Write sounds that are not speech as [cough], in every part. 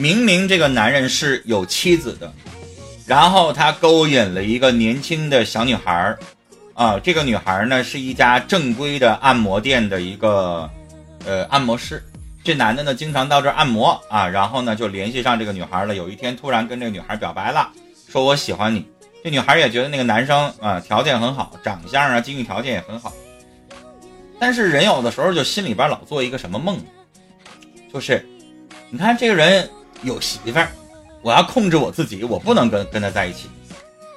明明这个男人是有妻子的，然后他勾引了一个年轻的小女孩儿，啊，这个女孩儿呢是一家正规的按摩店的一个呃按摩师，这男的呢经常到这儿按摩啊，然后呢就联系上这个女孩了。有一天突然跟这个女孩表白了，说我喜欢你。这女孩也觉得那个男生啊条件很好，长相啊经济条件也很好，但是人有的时候就心里边老做一个什么梦，就是你看这个人。有媳妇儿，我要控制我自己，我不能跟跟他在一起。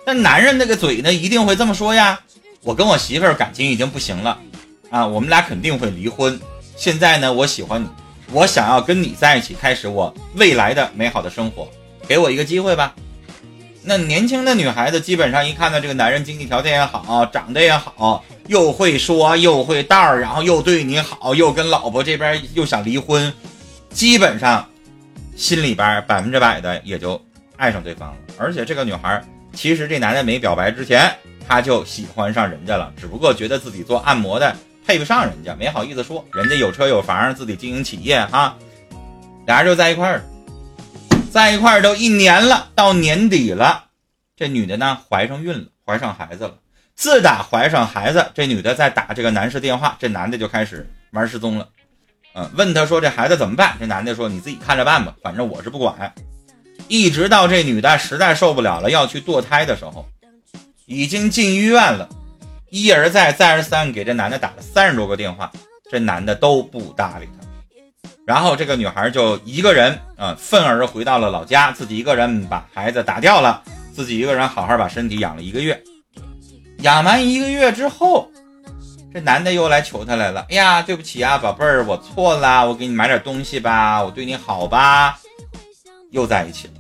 但男人那个嘴呢，一定会这么说呀。我跟我媳妇儿感情已经不行了，啊，我们俩肯定会离婚。现在呢，我喜欢你，我想要跟你在一起，开始我未来的美好的生活，给我一个机会吧。那年轻的女孩子基本上一看到这个男人经济条件也好，长得也好，又会说又会道儿，然后又对你好，又跟老婆这边又想离婚，基本上。心里边百分之百的也就爱上对方了，而且这个女孩其实这男的没表白之前，他就喜欢上人家了，只不过觉得自己做按摩的配不上人家，没好意思说。人家有车有房，自己经营企业哈，俩人就在一块儿，在一块儿都一年了，到年底了，这女的呢怀上孕了，怀上孩子了。自打怀上孩子，这女的在打这个男士电话，这男的就开始玩失踪了。嗯，问他说这孩子怎么办？这男的说你自己看着办吧，反正我是不管。一直到这女的实在受不了了，要去堕胎的时候，已经进医院了，一而再再而三给这男的打了三十多个电话，这男的都不搭理他。然后这个女孩就一个人啊，愤而回到了老家，自己一个人把孩子打掉了，自己一个人好好把身体养了一个月。养完一个月之后。这男的又来求她来了，哎呀，对不起啊，宝贝儿，我错了，我给你买点东西吧，我对你好吧，又在一起了。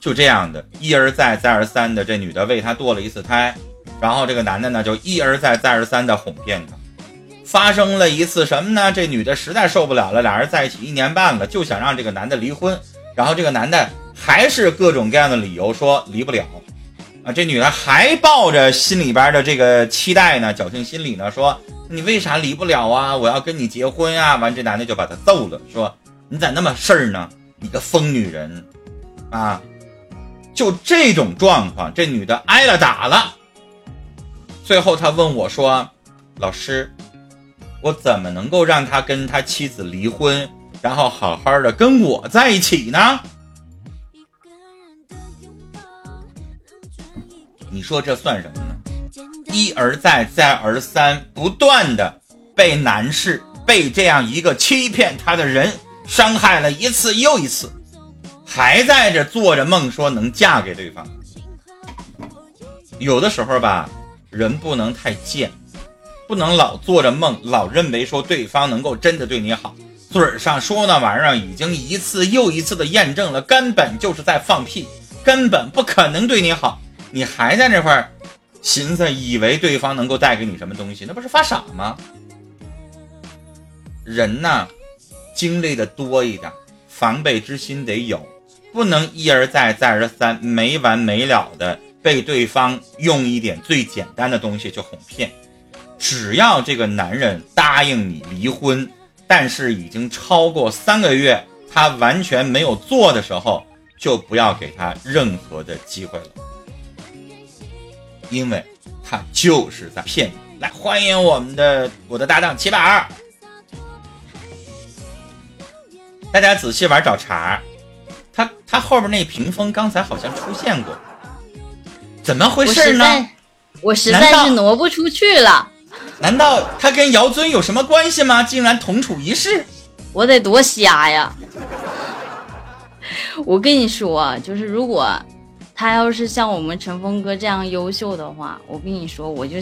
就这样的一而再再而三的，这女的为他堕了一次胎，然后这个男的呢就一而再再而三的哄骗她。发生了一次什么呢？这女的实在受不了了，俩人在一起一年半了，就想让这个男的离婚，然后这个男的还是各种各样的理由说离不了。这女的还抱着心里边的这个期待呢，侥幸心理呢，说你为啥离不了啊？我要跟你结婚啊！完，这男的就把她揍了，说你咋那么事儿呢？你个疯女人，啊！就这种状况，这女的挨了打了。最后他问我说：“老师，我怎么能够让他跟他妻子离婚，然后好好的跟我在一起呢？”你说这算什么呢？一而再，再而三，不断的被男士被这样一个欺骗他的人伤害了一次又一次，还在这做着梦说能嫁给对方。有的时候吧，人不能太贱，不能老做着梦，老认为说对方能够真的对你好，嘴上说那玩意儿已经一次又一次的验证了，根本就是在放屁，根本不可能对你好。你还在那块儿寻思，以为对方能够带给你什么东西，那不是发傻吗？人呐，经历的多一点，防备之心得有，不能一而再再而三没完没了的被对方用一点最简单的东西去哄骗。只要这个男人答应你离婚，但是已经超过三个月，他完全没有做的时候，就不要给他任何的机会了。因为他就是在骗你。来，欢迎我们的我的搭档齐宝。大家仔细玩找茬，他他后面那屏风刚才好像出现过，怎么回事呢？我实在是挪不出去了。难道他跟姚尊有什么关系吗？竟然同处一室？我得多瞎呀！我跟你说，就是如果。他要是像我们陈峰哥这样优秀的话，我跟你说，我就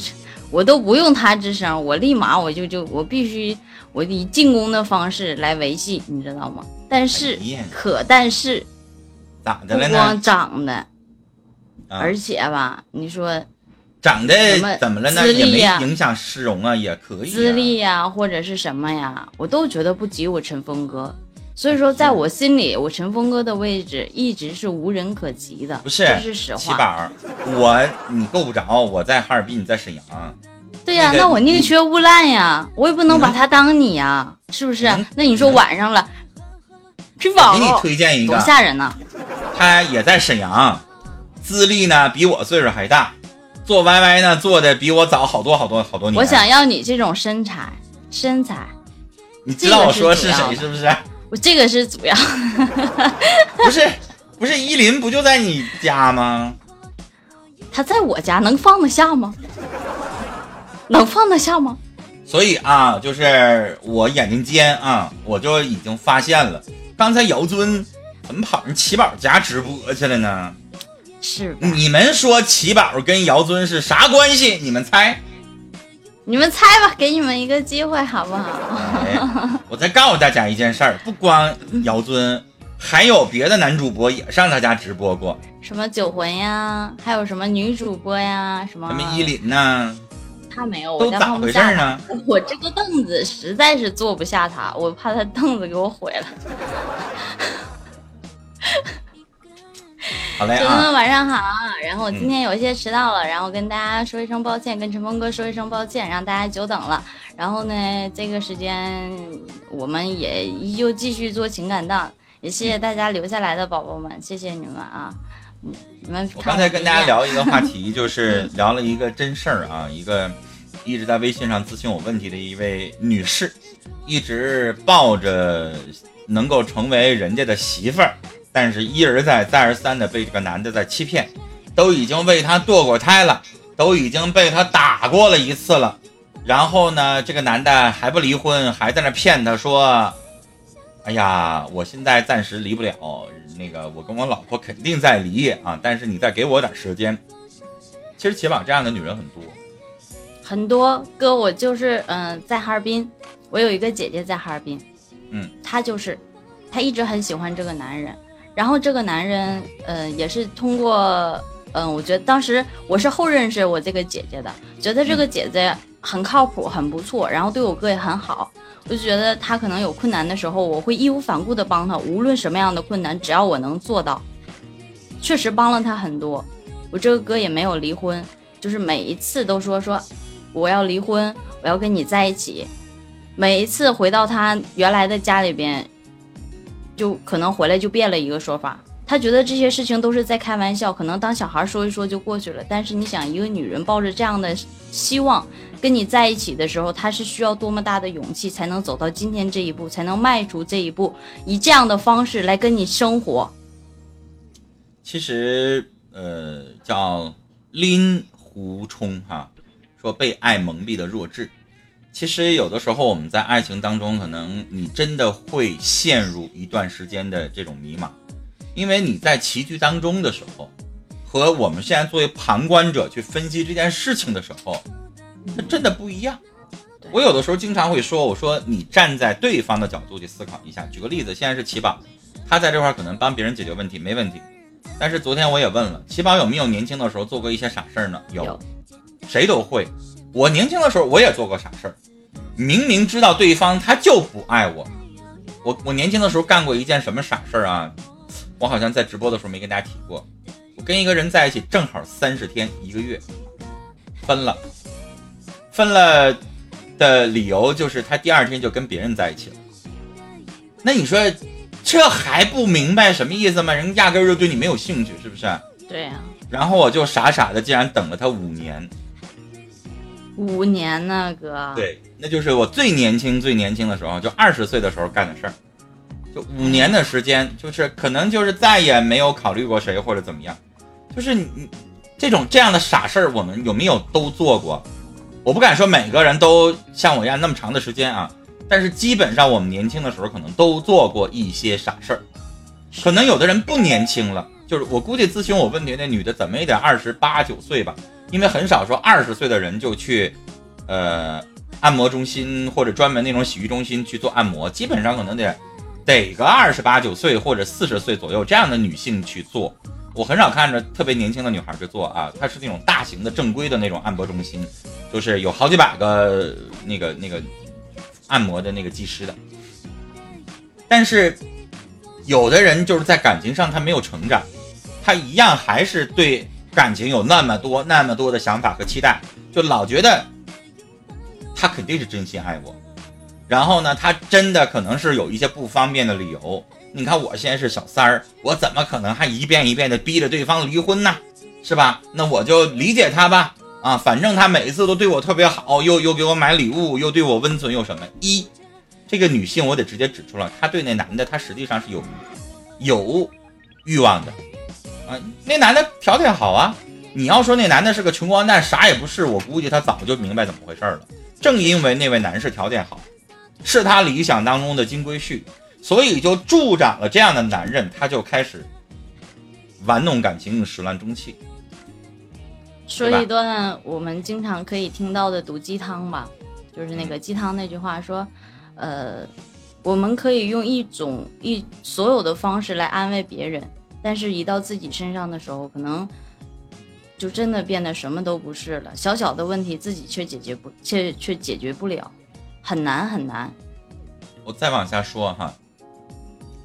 我都不用他吱声，我立马我就就我必须我以进攻的方式来维系，你知道吗？但是可但是咋的了呢？不光长得，而且吧，你说长得怎么了呢？也没影响市容啊，也可以。资历呀，或者是什么呀，我都觉得不及我陈峰哥。所以说，在我心里，我陈峰哥的位置一直是无人可及的。不是，这是实话。七宝，我你够不着，我在哈尔滨，你在沈阳。对呀，那我宁缺毋滥呀，我也不能把他当你呀，是不是？那你说晚上了，吃饱给你推荐一个，多吓人呐！他也在沈阳，资历呢比我岁数还大，做 YY 呢做的比我早好多好多好多年。我想要你这种身材，身材，你知道我说是谁是不是？我这个是主要。[laughs] 不是不是依林不就在你家吗？他在我家能放得下吗？能放得下吗？所以啊，就是我眼睛尖啊，我就已经发现了，刚才姚尊怎么跑人奇宝家直播去了呢？是吧？你们说奇宝跟姚尊是啥关系？你们猜？你们猜吧，给你们一个机会好不好？哎，我再告诉大家一件事儿，不光姚尊，还有别的男主播也上他家直播过，什么酒魂呀，还有什么女主播呀，什么什么依林呐，他没有，都咋我家放不回事。呢？我这个凳子实在是坐不下他，我怕他凳子给我毁了。[laughs] 好嘞朋友们啊，晚上好，然后我今天有一些迟到了，然后跟大家说一声抱歉，跟陈峰哥说一声抱歉，让大家久等了。然后呢，这个时间我们也依旧继续做情感档，也谢谢大家留下来的宝宝们，谢谢你们啊！嗯，你们我刚才跟大家。聊一个话题，就是聊了一个真事儿啊，一个一直在微信上咨询我问题的一位女士，一直抱着能够成为人家的媳妇儿，但是一而再再而三的被这个男的在欺骗，都已经为他堕过胎了，都已经被他打过了一次了，然后呢，这个男的还不离婚，还在那骗他说。哎呀，我现在暂时离不了，那个我跟我老婆肯定在离啊，但是你再给我点时间。其实起码这样的女人很多，很多哥，我就是嗯、呃在哈尔滨，我有一个姐姐在哈尔滨，嗯，她就是，她一直很喜欢这个男人，然后这个男人，呃，也是通过，嗯、我觉得当时我是后认识我这个姐姐的，觉得这个姐姐很靠谱，很不错，然后对我哥也很好，我就觉得他可能有困难的时候，我会义无反顾的帮他，无论什么样的困难，只要我能做到，确实帮了他很多。我这个哥也没有离婚，就是每一次都说说我要离婚，我要跟你在一起。每一次回到他原来的家里边，就可能回来就变了一个说法。他觉得这些事情都是在开玩笑，可能当小孩说一说就过去了。但是你想，一个女人抱着这样的希望跟你在一起的时候，她是需要多么大的勇气才能走到今天这一步，才能迈出这一步，以这样的方式来跟你生活。其实呃叫拎胡冲哈，说被爱蒙蔽的弱智。其实有的时候我们在爱情当中，可能你真的会陷入一段时间的这种迷茫，因为你在棋局当中的时候，和我们现在作为旁观者去分析这件事情的时候，它真的不一样。我有的时候经常会说，我说你站在对方的角度去思考一下。举个例子，现在是齐宝，他在这块儿可能帮别人解决问题没问题，但是昨天我也问了，齐宝有没有年轻的时候做过一些傻事儿呢？有谁都会。我年轻的时候我也做过傻事儿，明明知道对方他就不爱我。我我年轻的时候干过一件什么傻事儿啊？我好像在直播的时候没跟大家提过。我跟一个人在一起正好三十天一个月，分了，分了的理由就是他第二天就跟别人在一起了。那你说这还不明白什么意思吗？人压根儿就对你没有兴趣，是不是？对呀、然后我就傻傻的，竟然等了他五年。五年呢，哥。对，那就是我最年轻、最年轻的时候，就二十岁的时候干的事儿。就五年的时间，就是可能就是再也没有考虑过谁或者怎么样，就是你你这种这样的傻事儿，我们有没有都做过？我不敢说每个人都像我一样那么长的时间啊，但是基本上我们年轻的时候可能都做过一些傻事儿。可能有的人不年轻了，就是我估计咨询我问题那女的怎么也得二十八九岁吧，因为很少说二十岁的人就去，呃，按摩中心或者专门那种洗浴中心去做按摩，基本上可能得得个二十八九岁或者四十岁左右这样的女性去做。我很少看着特别年轻的女孩去做啊，她是那种大型的正规的那种按摩中心，就是有好几百个那个那个按摩的那个技师的。但是有的人就是在感情上他没有成长，他一样还是对感情有那么多那么多的想法和期待，就老觉得他肯定是真心爱我，然后呢，他真的可能是有一些不方便的理由，你看我现在是小三儿，我怎么可能还一遍一遍的逼着对方离婚呢？是吧？那我就理解他吧。啊，反正他每一次都对我特别好，又又给我买礼物，又对我温存，又什么？一，这个女性我得直接指出了，她对那男的，她实际上是有有欲望的。啊，那男的条件好啊。你要说那男的是个穷光蛋，啥也不是，我估计他早就明白怎么回事了。正因为那位男士条件好，是他理想当中的金龟婿，所以就助长了这样的男人，他就开始玩弄感情，始乱终弃。说一段我们经常可以听到的毒鸡汤吧，就是那个鸡汤那句话说，呃，我们可以用一种一所有的方式来安慰别人，但是一到自己身上的时候，可能。就真的变得什么都不是了，小小的问题自己却解决不，却却解决不了，很难很难。我再往下说哈，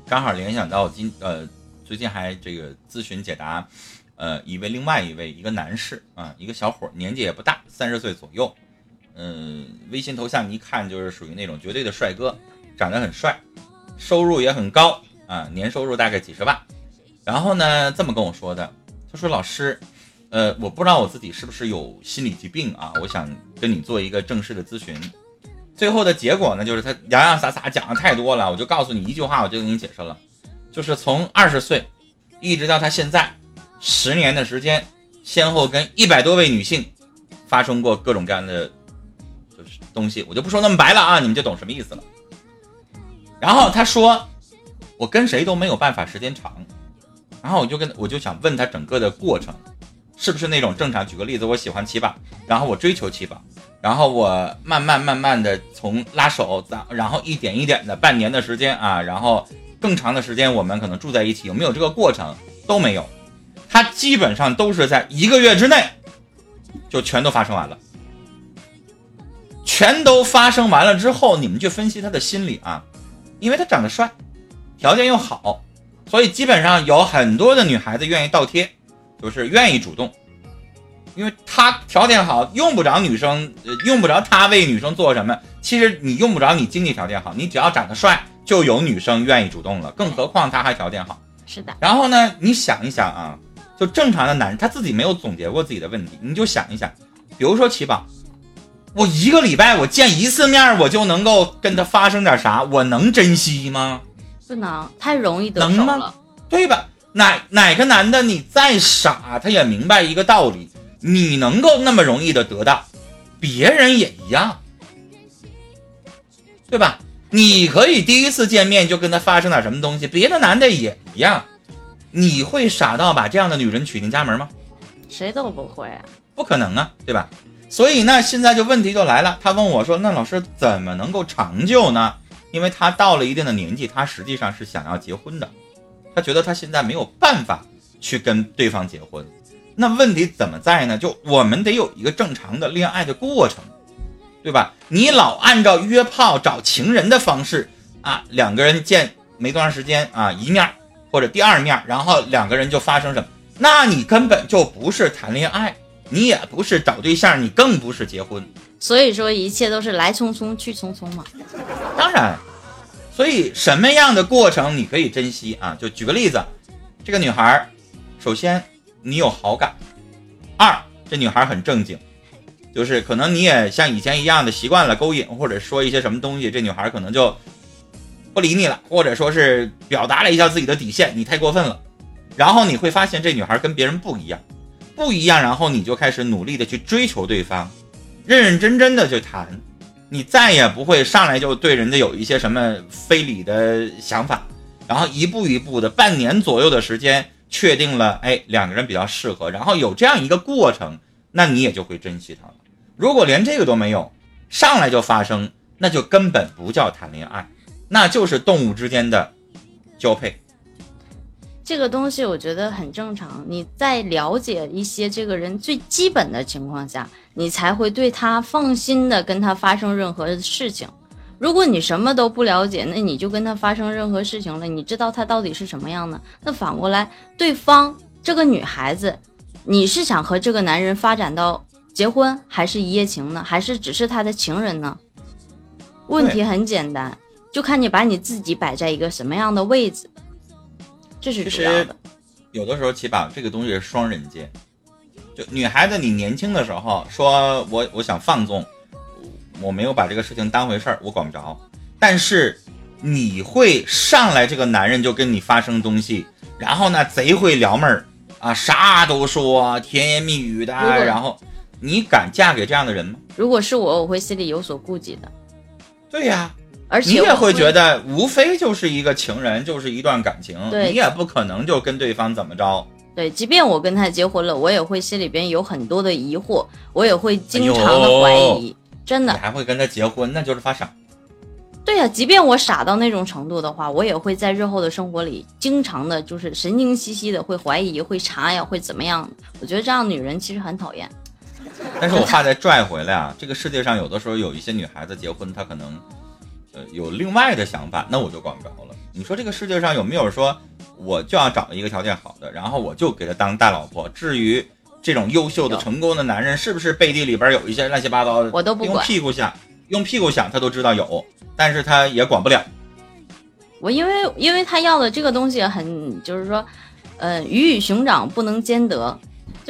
刚好联想到今呃最近还这个咨询解答，呃一位另外一位一个男士啊，一个小伙年纪也不大，三十岁左右，嗯，微信头像一看就是属于那种绝对的帅哥，长得很帅，收入也很高啊，年收入大概几十万，然后呢这么跟我说的，他说老师。呃，我不知道我自己是不是有心理疾病啊？我想跟你做一个正式的咨询。最后的结果呢，就是他洋洋洒洒讲的太多了，我就告诉你一句话，我就给你解释了，就是从二十岁一直到他现在十年的时间，先后跟一百多位女性发生过各种各样的就是东西，我就不说那么白了啊，你们就懂什么意思了。然后他说，我跟谁都没有办法时间长，然后我就跟我就想问他整个的过程。是不是那种正常？举个例子，我喜欢骑马，然后我追求骑马，然后我慢慢慢慢的从拉手，然后一点一点的，半年的时间啊，然后更长的时间，我们可能住在一起，有没有这个过程都没有，他基本上都是在一个月之内就全都发生完了，全都发生完了之后，你们去分析他的心理啊，因为他长得帅，条件又好，所以基本上有很多的女孩子愿意倒贴。就是愿意主动，因为他条件好，用不着女生，用不着他为女生做什么。其实你用不着你经济条件好，你只要长得帅，就有女生愿意主动了。更何况他还条件好。是的。然后呢，你想一想啊，就正常的男人他自己没有总结过自己的问题，你就想一想，比如说齐宝，我一个礼拜我见一次面，我就能够跟他发生点啥，我能珍惜吗？不能，太容易得手了，对吧？哪哪个男的，你再傻，他也明白一个道理：你能够那么容易的得到，别人也一样，对吧？你可以第一次见面就跟他发生点什么东西，别的男的也一样。你会傻到把这样的女人娶进家门吗？谁都不会，啊不可能啊，对吧？所以那现在就问题就来了，他问我说：“那老师怎么能够长久呢？”因为他到了一定的年纪，他实际上是想要结婚的。他觉得他现在没有办法去跟对方结婚，那问题怎么在呢？就我们得有一个正常的恋爱的过程，对吧？你老按照约炮找情人的方式啊，两个人见没多长时间啊，一面或者第二面，然后两个人就发生什么？那你根本就不是谈恋爱，你也不是找对象，你更不是结婚。所以说，一切都是来匆匆去匆匆嘛。当然。所以什么样的过程你可以珍惜啊？就举个例子，这个女孩，首先你有好感，二这女孩很正经，就是可能你也像以前一样的习惯了勾引或者说一些什么东西，这女孩可能就不理你了，或者说是表达了一下自己的底线，你太过分了。然后你会发现这女孩跟别人不一样，不一样，然后你就开始努力的去追求对方，认认真真的去谈。你再也不会上来就对人家有一些什么非礼的想法，然后一步一步的，半年左右的时间确定了，哎，两个人比较适合，然后有这样一个过程，那你也就会珍惜他了。如果连这个都没有，上来就发生，那就根本不叫谈恋爱，那就是动物之间的交配。这个东西我觉得很正常。你在了解一些这个人最基本的情况下，你才会对他放心的跟他发生任何事情。如果你什么都不了解，那你就跟他发生任何事情了，你知道他到底是什么样的？那反过来，对方这个女孩子，你是想和这个男人发展到结婚，还是一夜情呢？还是只是他的情人呢？问题很简单，就看你把你自己摆在一个什么样的位置，这是主要的。有的时候起码这个东西是双刃剑，就女孩子你年轻的时候说我我想放纵，我没有把这个事情当回事儿，我管不着。但是你会上来这个男人就跟你发生东西，然后呢贼会撩妹儿啊，啥都说甜言蜜语的，然后你敢嫁给这样的人吗？如果是我，我会心里有所顾忌的。对呀。而且你也会觉得，无非就是一个情人，就是一段感情，你也不可能就跟对方怎么着。对，即便我跟他结婚了，我也会心里边有很多的疑惑，我也会经常的怀疑。真的，你还会跟他结婚，那就是发傻。对呀，即便我傻到那种程度的话，我也会在日后的生活里，经常的就是神经兮兮的会怀疑，会查呀，会怎么样？我觉得这样女人其实很讨厌。但是我话再拽回来啊，这个世界上有的时候有一些女孩子结婚，她可能。呃，有另外的想法，那我就管不着了。你说这个世界上有没有说，我就要找一个条件好的，然后我就给他当大老婆？至于这种优秀的、成功的男人，是不是背地里边有一些乱七八糟的？我都不管。用屁股想，用屁股想，他都知道有，但是他也管不了。我因为因为他要的这个东西很，就是说，呃，鱼与熊掌不能兼得。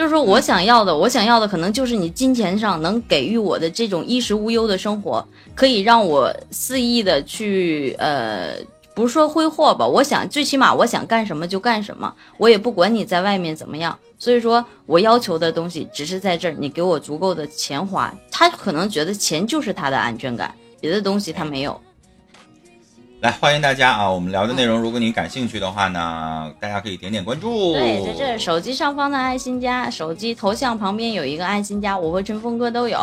就是说我想要的，我想要的可能就是你金钱上能给予我的这种衣食无忧的生活，可以让我肆意的去，呃，不是说挥霍吧，我想最起码我想干什么就干什么，我也不管你在外面怎么样。所以说我要求的东西只是在这儿，你给我足够的钱花，他可能觉得钱就是他的安全感，别的东西他没有。来，欢迎大家啊！我们聊的内容，如果您感兴趣的话呢，大家可以点点关注。对，在这手机上方的爱心加，手机头像旁边有一个爱心加，我和陈峰哥都有，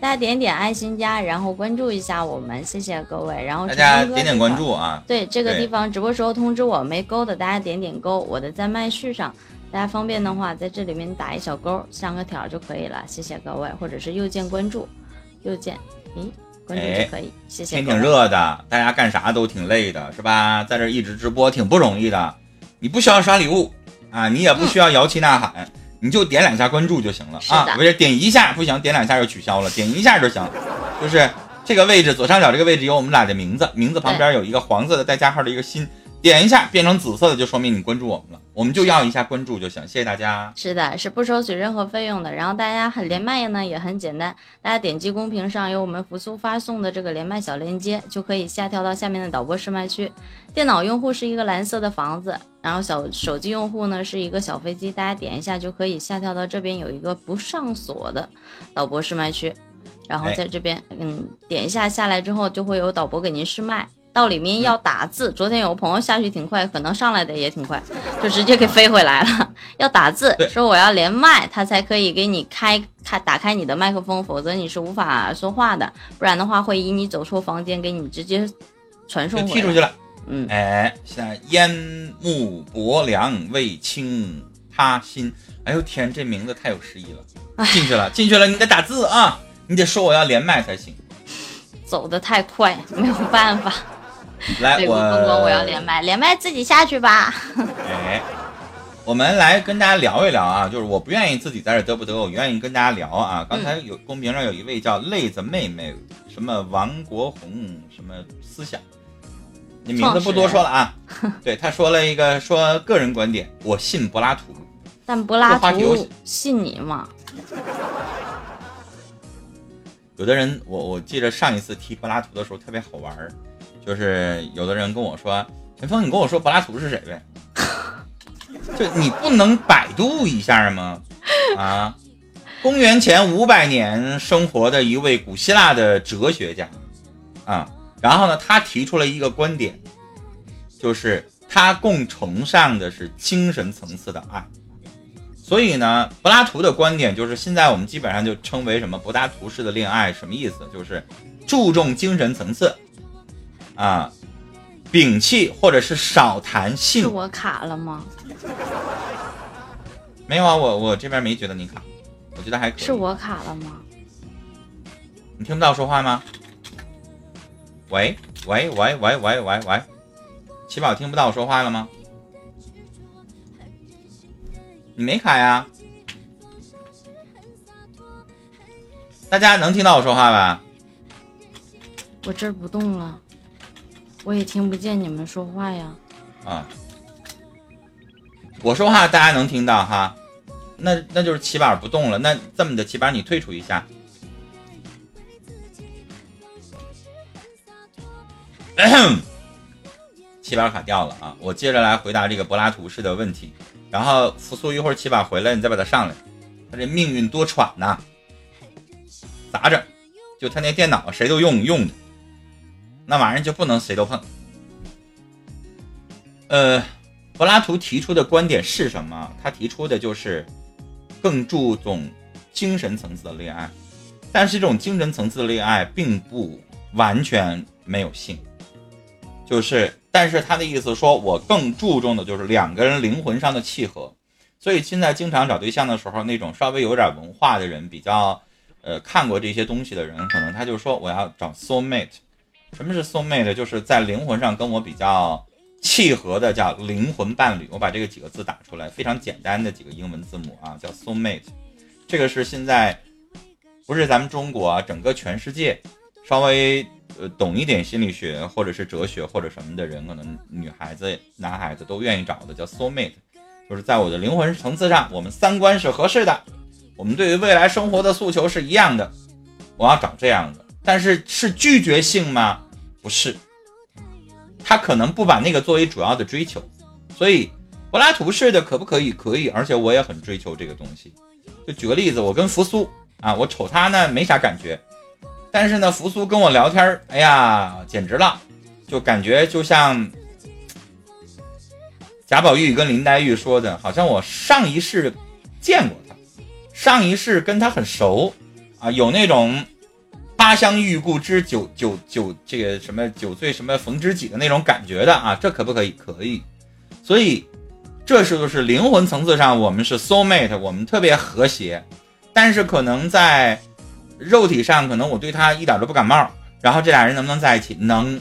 大家点点爱心加，然后关注一下我们，谢谢各位。然后大家点点关注啊！对，这个地方直播时候通知我没勾的，大家点点勾。我的在麦序上，大家方便的话，在这里面打一小勾，上个条就可以了。谢谢各位，或者是右键关注，右键，咦？关注就可以，谢谢。天挺热的，大家干啥都挺累的，是吧？在这一直直播挺不容易的。你不需要刷礼物啊，你也不需要摇旗呐喊，你就点两下关注就行了啊。不是点一下不行，点两下就取消了，点一下就行。就是这个位置左上角这个位置有我们俩的名字，名字旁边有一个黄色的带加号的一个心。点一下变成紫色的，就说明你关注我们了，我们就要一下关注就行，谢谢大家。是的，是不收取任何费用的。然后大家很连麦呢也很简单，大家点击公屏上有我们扶苏发送的这个连麦小链接，就可以下跳到下面的导播试麦区。电脑用户是一个蓝色的房子，然后小手机用户呢是一个小飞机，大家点一下就可以下跳到这边有一个不上锁的导播试麦区，然后在这边嗯点一下下来之后就会有导播给您试麦。到里面要打字，昨天有个朋友下去挺快，可能上来的也挺快，就直接给飞回来了。要打字，说我要连麦，他才可以给你开开打开你的麦克风，否则你是无法说话的。不然的话，会以你走错房间给你直接传送。踢出去了。嗯，哎，现在烟幕薄凉未清他心。哎呦天，这名字太有诗意了。进去了，进去了，你得打字啊，你得说我要连麦才行。走的太快，没有办法。[laughs] 来，我我要连麦，连麦自己下去吧。[laughs] 哎，我们来跟大家聊一聊啊，就是我不愿意自己在这嘚不嘚，我愿意跟大家聊啊。刚才有公屏上有一位叫泪子妹妹，什么王国红，什么思想，你名字不多说了啊。对，他说了一个说个人观点，我信柏拉图，但柏拉图信你吗？有的人，我我记得上一次提柏拉图的时候特别好玩儿。就是有的人跟我说：“陈峰，你跟我说柏拉图是谁呗？[laughs] 就你不能百度一下吗？啊，公元前五百年生活的一位古希腊的哲学家啊，然后呢，他提出了一个观点，就是他更崇尚的是精神层次的爱。所以呢，柏拉图的观点就是现在我们基本上就称为什么柏拉图式的恋爱，什么意思？就是注重精神层次。”啊，摒弃或者是少谈性。是我卡了吗？没有啊，我我这边没觉得你卡，我觉得还可以。是我卡了吗？你听不到我说话吗？喂喂喂喂喂喂喂，七宝听不到我说话了吗？你没卡呀？大家能听到我说话吧？我这儿不动了。我也听不见你们说话呀。啊，我说话大家能听到哈，那那就是起板不动了。那这么的起板你退出一下。[clears throat] 起板卡掉了啊！我接着来回答这个柏拉图式的问题。然后扶苏一会儿起板回来，你再把它上来。他这命运多舛呐，砸着，就他那电脑谁都用用的，那玩意儿就不能谁都碰。呃，柏拉图提出的观点是什么？他提出的就是更注重精神层次的恋爱，但是这种精神层次的恋爱并不完全没有性，就是，但是他的意思说，我更注重的就是两个人灵魂上的契合，所以现在经常找对象的时候，那种稍微有点文化的人，比较呃看过这些东西的人，可能他就说我要找 soul mate。什么是 soul mate？就是在灵魂上跟我比较。契合的叫灵魂伴侣，我把这个几个字打出来，非常简单的几个英文字母啊，叫 soul mate。这个是现在不是咱们中国啊，整个全世界稍微呃懂一点心理学或者是哲学或者什么的人，可能女孩子、男孩子都愿意找的叫 soul mate，就是在我的灵魂层次上，我们三观是合适的，我们对于未来生活的诉求是一样的，我要找这样的。但是是拒绝性吗？不是。他可能不把那个作为主要的追求，所以柏拉图式的可不可以？可以，而且我也很追求这个东西。就举个例子，我跟扶苏啊，我瞅他呢没啥感觉，但是呢，扶苏跟我聊天哎呀，简直了，就感觉就像贾宝玉跟林黛玉说的，好像我上一世见过他，上一世跟他很熟啊，有那种。他乡遇故知，酒酒酒，这个什么酒醉什么逢知己的那种感觉的啊，这可不可以？可以。所以，这是就是灵魂层次上，我们是 soul mate，我们特别和谐。但是可能在肉体上，可能我对他一点都不感冒。然后这俩人能不能在一起？能，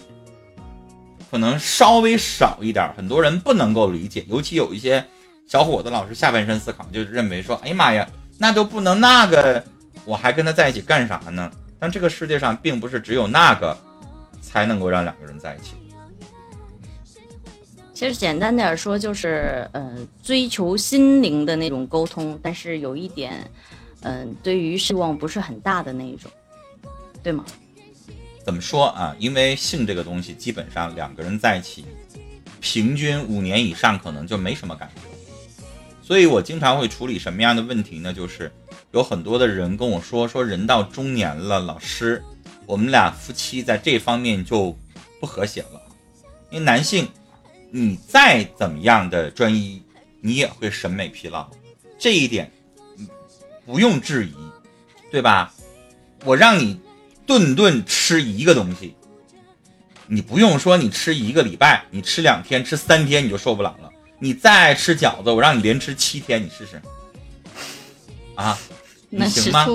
可能稍微少一点。很多人不能够理解，尤其有一些小伙子老是下半身思考，就认为说，哎呀妈呀，那都不能那个，我还跟他在一起干啥呢？但这个世界上并不是只有那个才能够让两个人在一起。其实简单点说，就是呃，追求心灵的那种沟通，但是有一点，嗯，对于失望不是很大的那一种，对吗？怎么说啊？因为性这个东西，基本上两个人在一起，平均五年以上可能就没什么感觉。所以我经常会处理什么样的问题呢？就是。有很多的人跟我说说，人到中年了，老师，我们俩夫妻在这方面就不和谐了。因为男性，你再怎么样的专一，你也会审美疲劳，这一点不用质疑，对吧？我让你顿顿吃一个东西，你不用说你吃一个礼拜，你吃两天、吃三天你就受不了了。你再爱吃饺子，我让你连吃七天，你试试啊！那行吗？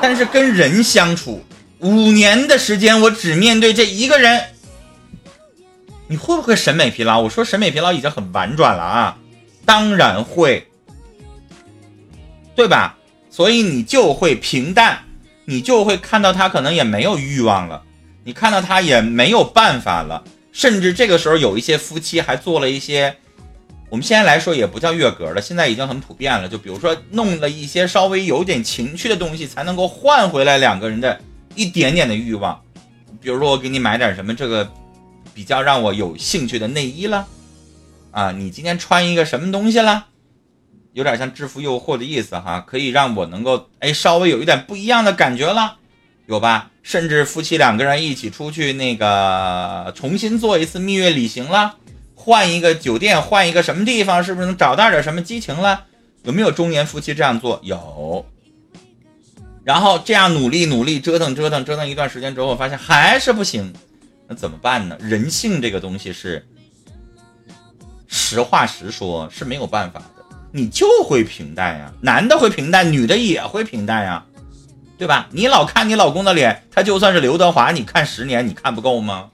但是跟人相处五年的时间，我只面对这一个人，你会不会审美疲劳？我说审美疲劳已经很婉转了啊，当然会，对吧？所以你就会平淡，你就会看到他可能也没有欲望了，你看到他也没有办法了，甚至这个时候有一些夫妻还做了一些。我们现在来说也不叫月格了，现在已经很普遍了。就比如说弄了一些稍微有点情趣的东西，才能够换回来两个人的一点点的欲望。比如说我给你买点什么这个比较让我有兴趣的内衣了，啊，你今天穿一个什么东西了，有点像制服诱惑的意思哈，可以让我能够哎稍微有一点不一样的感觉了，有吧？甚至夫妻两个人一起出去那个重新做一次蜜月旅行了。换一个酒店，换一个什么地方，是不是能找到点什么激情了？有没有中年夫妻这样做？有。然后这样努力努力折腾折腾折腾一段时间之后，发现还是不行，那怎么办呢？人性这个东西是实话实说，是没有办法的。你就会平淡呀，男的会平淡，女的也会平淡呀，对吧？你老看你老公的脸，他就算是刘德华，你看十年，你看不够吗？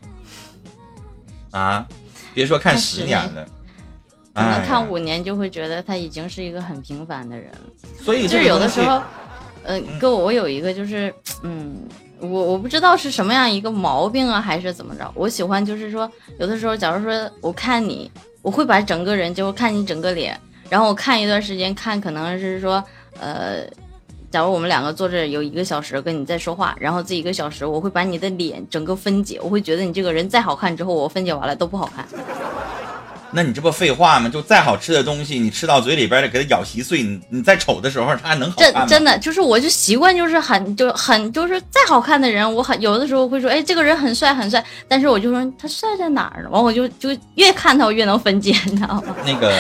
啊？别说看十年了，可能看五年就会觉得他已经是一个很平凡的人了。所以就是有的时候，呃，跟我有一个就是，嗯，我我不知道是什么样一个毛病啊，还是怎么着。我喜欢就是说，有的时候，假如说我看你，我会把整个人，就看你整个脸，然后我看一段时间，看可能是说，呃，假如我们两个坐这有一个小时跟你在说话，然后这一个小时，我会把你的脸整个分解，我会觉得你这个人再好看之后，我分解完了都不好看。[laughs] 那你这不废话吗？就再好吃的东西，你吃到嘴里边儿给它咬稀碎，你你再丑的时候，它还能好看吗？真真的就是，我就习惯就是很就很就是再好看的人，我很有的时候会说，哎，这个人很帅很帅，但是我就说他帅在哪儿呢？完我就就越看他我越能分解，你知道吗？那个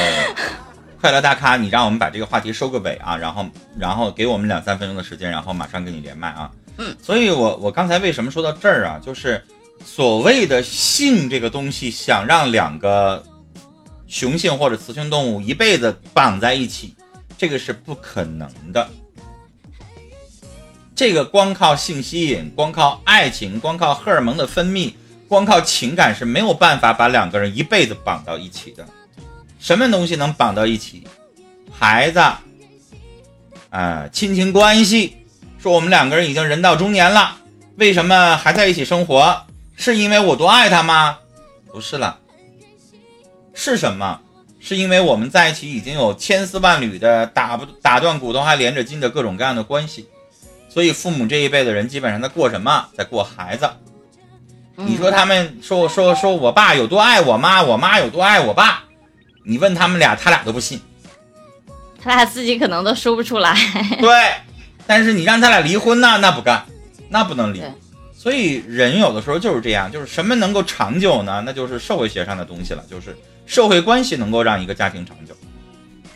快乐大咖，你让我们把这个话题收个尾啊，然后然后给我们两三分钟的时间，然后马上跟你连麦啊。嗯，所以我我刚才为什么说到这儿啊？就是所谓的性这个东西，想让两个雄性或者雌性动物一辈子绑在一起，这个是不可能的。这个光靠性吸引，光靠爱情，光靠荷尔蒙的分泌，光靠情感是没有办法把两个人一辈子绑到一起的。什么东西能绑到一起？孩子，啊、亲情关系。说我们两个人已经人到中年了，为什么还在一起生活？是因为我多爱他吗？不是了，是什么？是因为我们在一起已经有千丝万缕的打不打断骨头还连着筋的各种各样的关系，所以父母这一辈的人基本上在过什么？在过孩子。你说他们说说说我爸有多爱我妈，我妈有多爱我爸，你问他们俩，他俩都不信。他俩自己可能都说不出来。[laughs] [laughs] 对，但是你让他俩离婚呢，那不干，那不能离。所以人有的时候就是这样，就是什么能够长久呢？那就是社会学上的东西了，就是社会关系能够让一个家庭长久。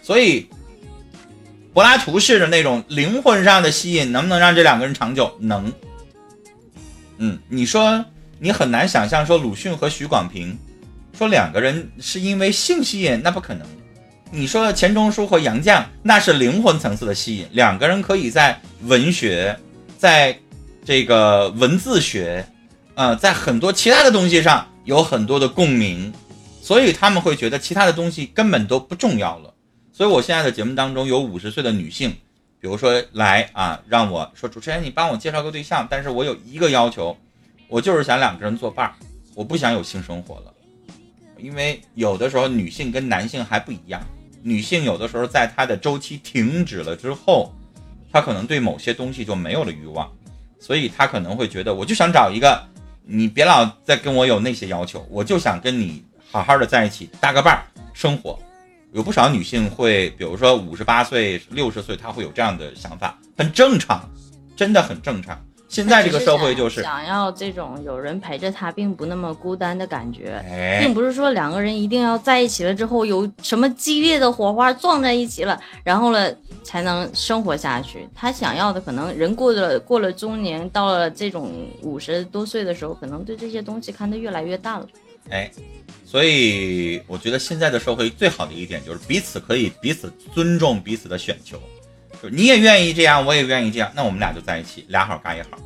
所以，柏拉图式的那种灵魂上的吸引，能不能让这两个人长久？能。嗯，你说你很难想象说鲁迅和许广平，说两个人是因为性吸引，那不可能。你说钱钟书和杨绛，那是灵魂层次的吸引，两个人可以在文学，在这个文字学，呃，在很多其他的东西上有很多的共鸣，所以他们会觉得其他的东西根本都不重要了。所以我现在的节目当中有五十岁的女性，比如说来啊，让我说主持人你帮我介绍个对象，但是我有一个要求，我就是想两个人作伴儿，我不想有性生活了，因为有的时候女性跟男性还不一样。女性有的时候在她的周期停止了之后，她可能对某些东西就没有了欲望，所以她可能会觉得，我就想找一个，你别老再跟我有那些要求，我就想跟你好好的在一起搭个伴儿生活。有不少女性会，比如说五十八岁、六十岁，她会有这样的想法，很正常，真的很正常。现在这个社会就是，想要这种有人陪着他，并不那么孤单的感觉。哎并，不是说两个人一定要在一起了之后有什么激烈的火花撞在一起了，然后呢才能生活下去。他想要的可能人过了过了中年，到了这种五十多岁的时候，可能对这些东西看得越来越淡了。哎，所以我觉得现在的社会最好的一点就是彼此可以彼此尊重彼此的选求，就是就你也愿意这样，我也愿意这样，那我们俩就在一起，俩好干一好。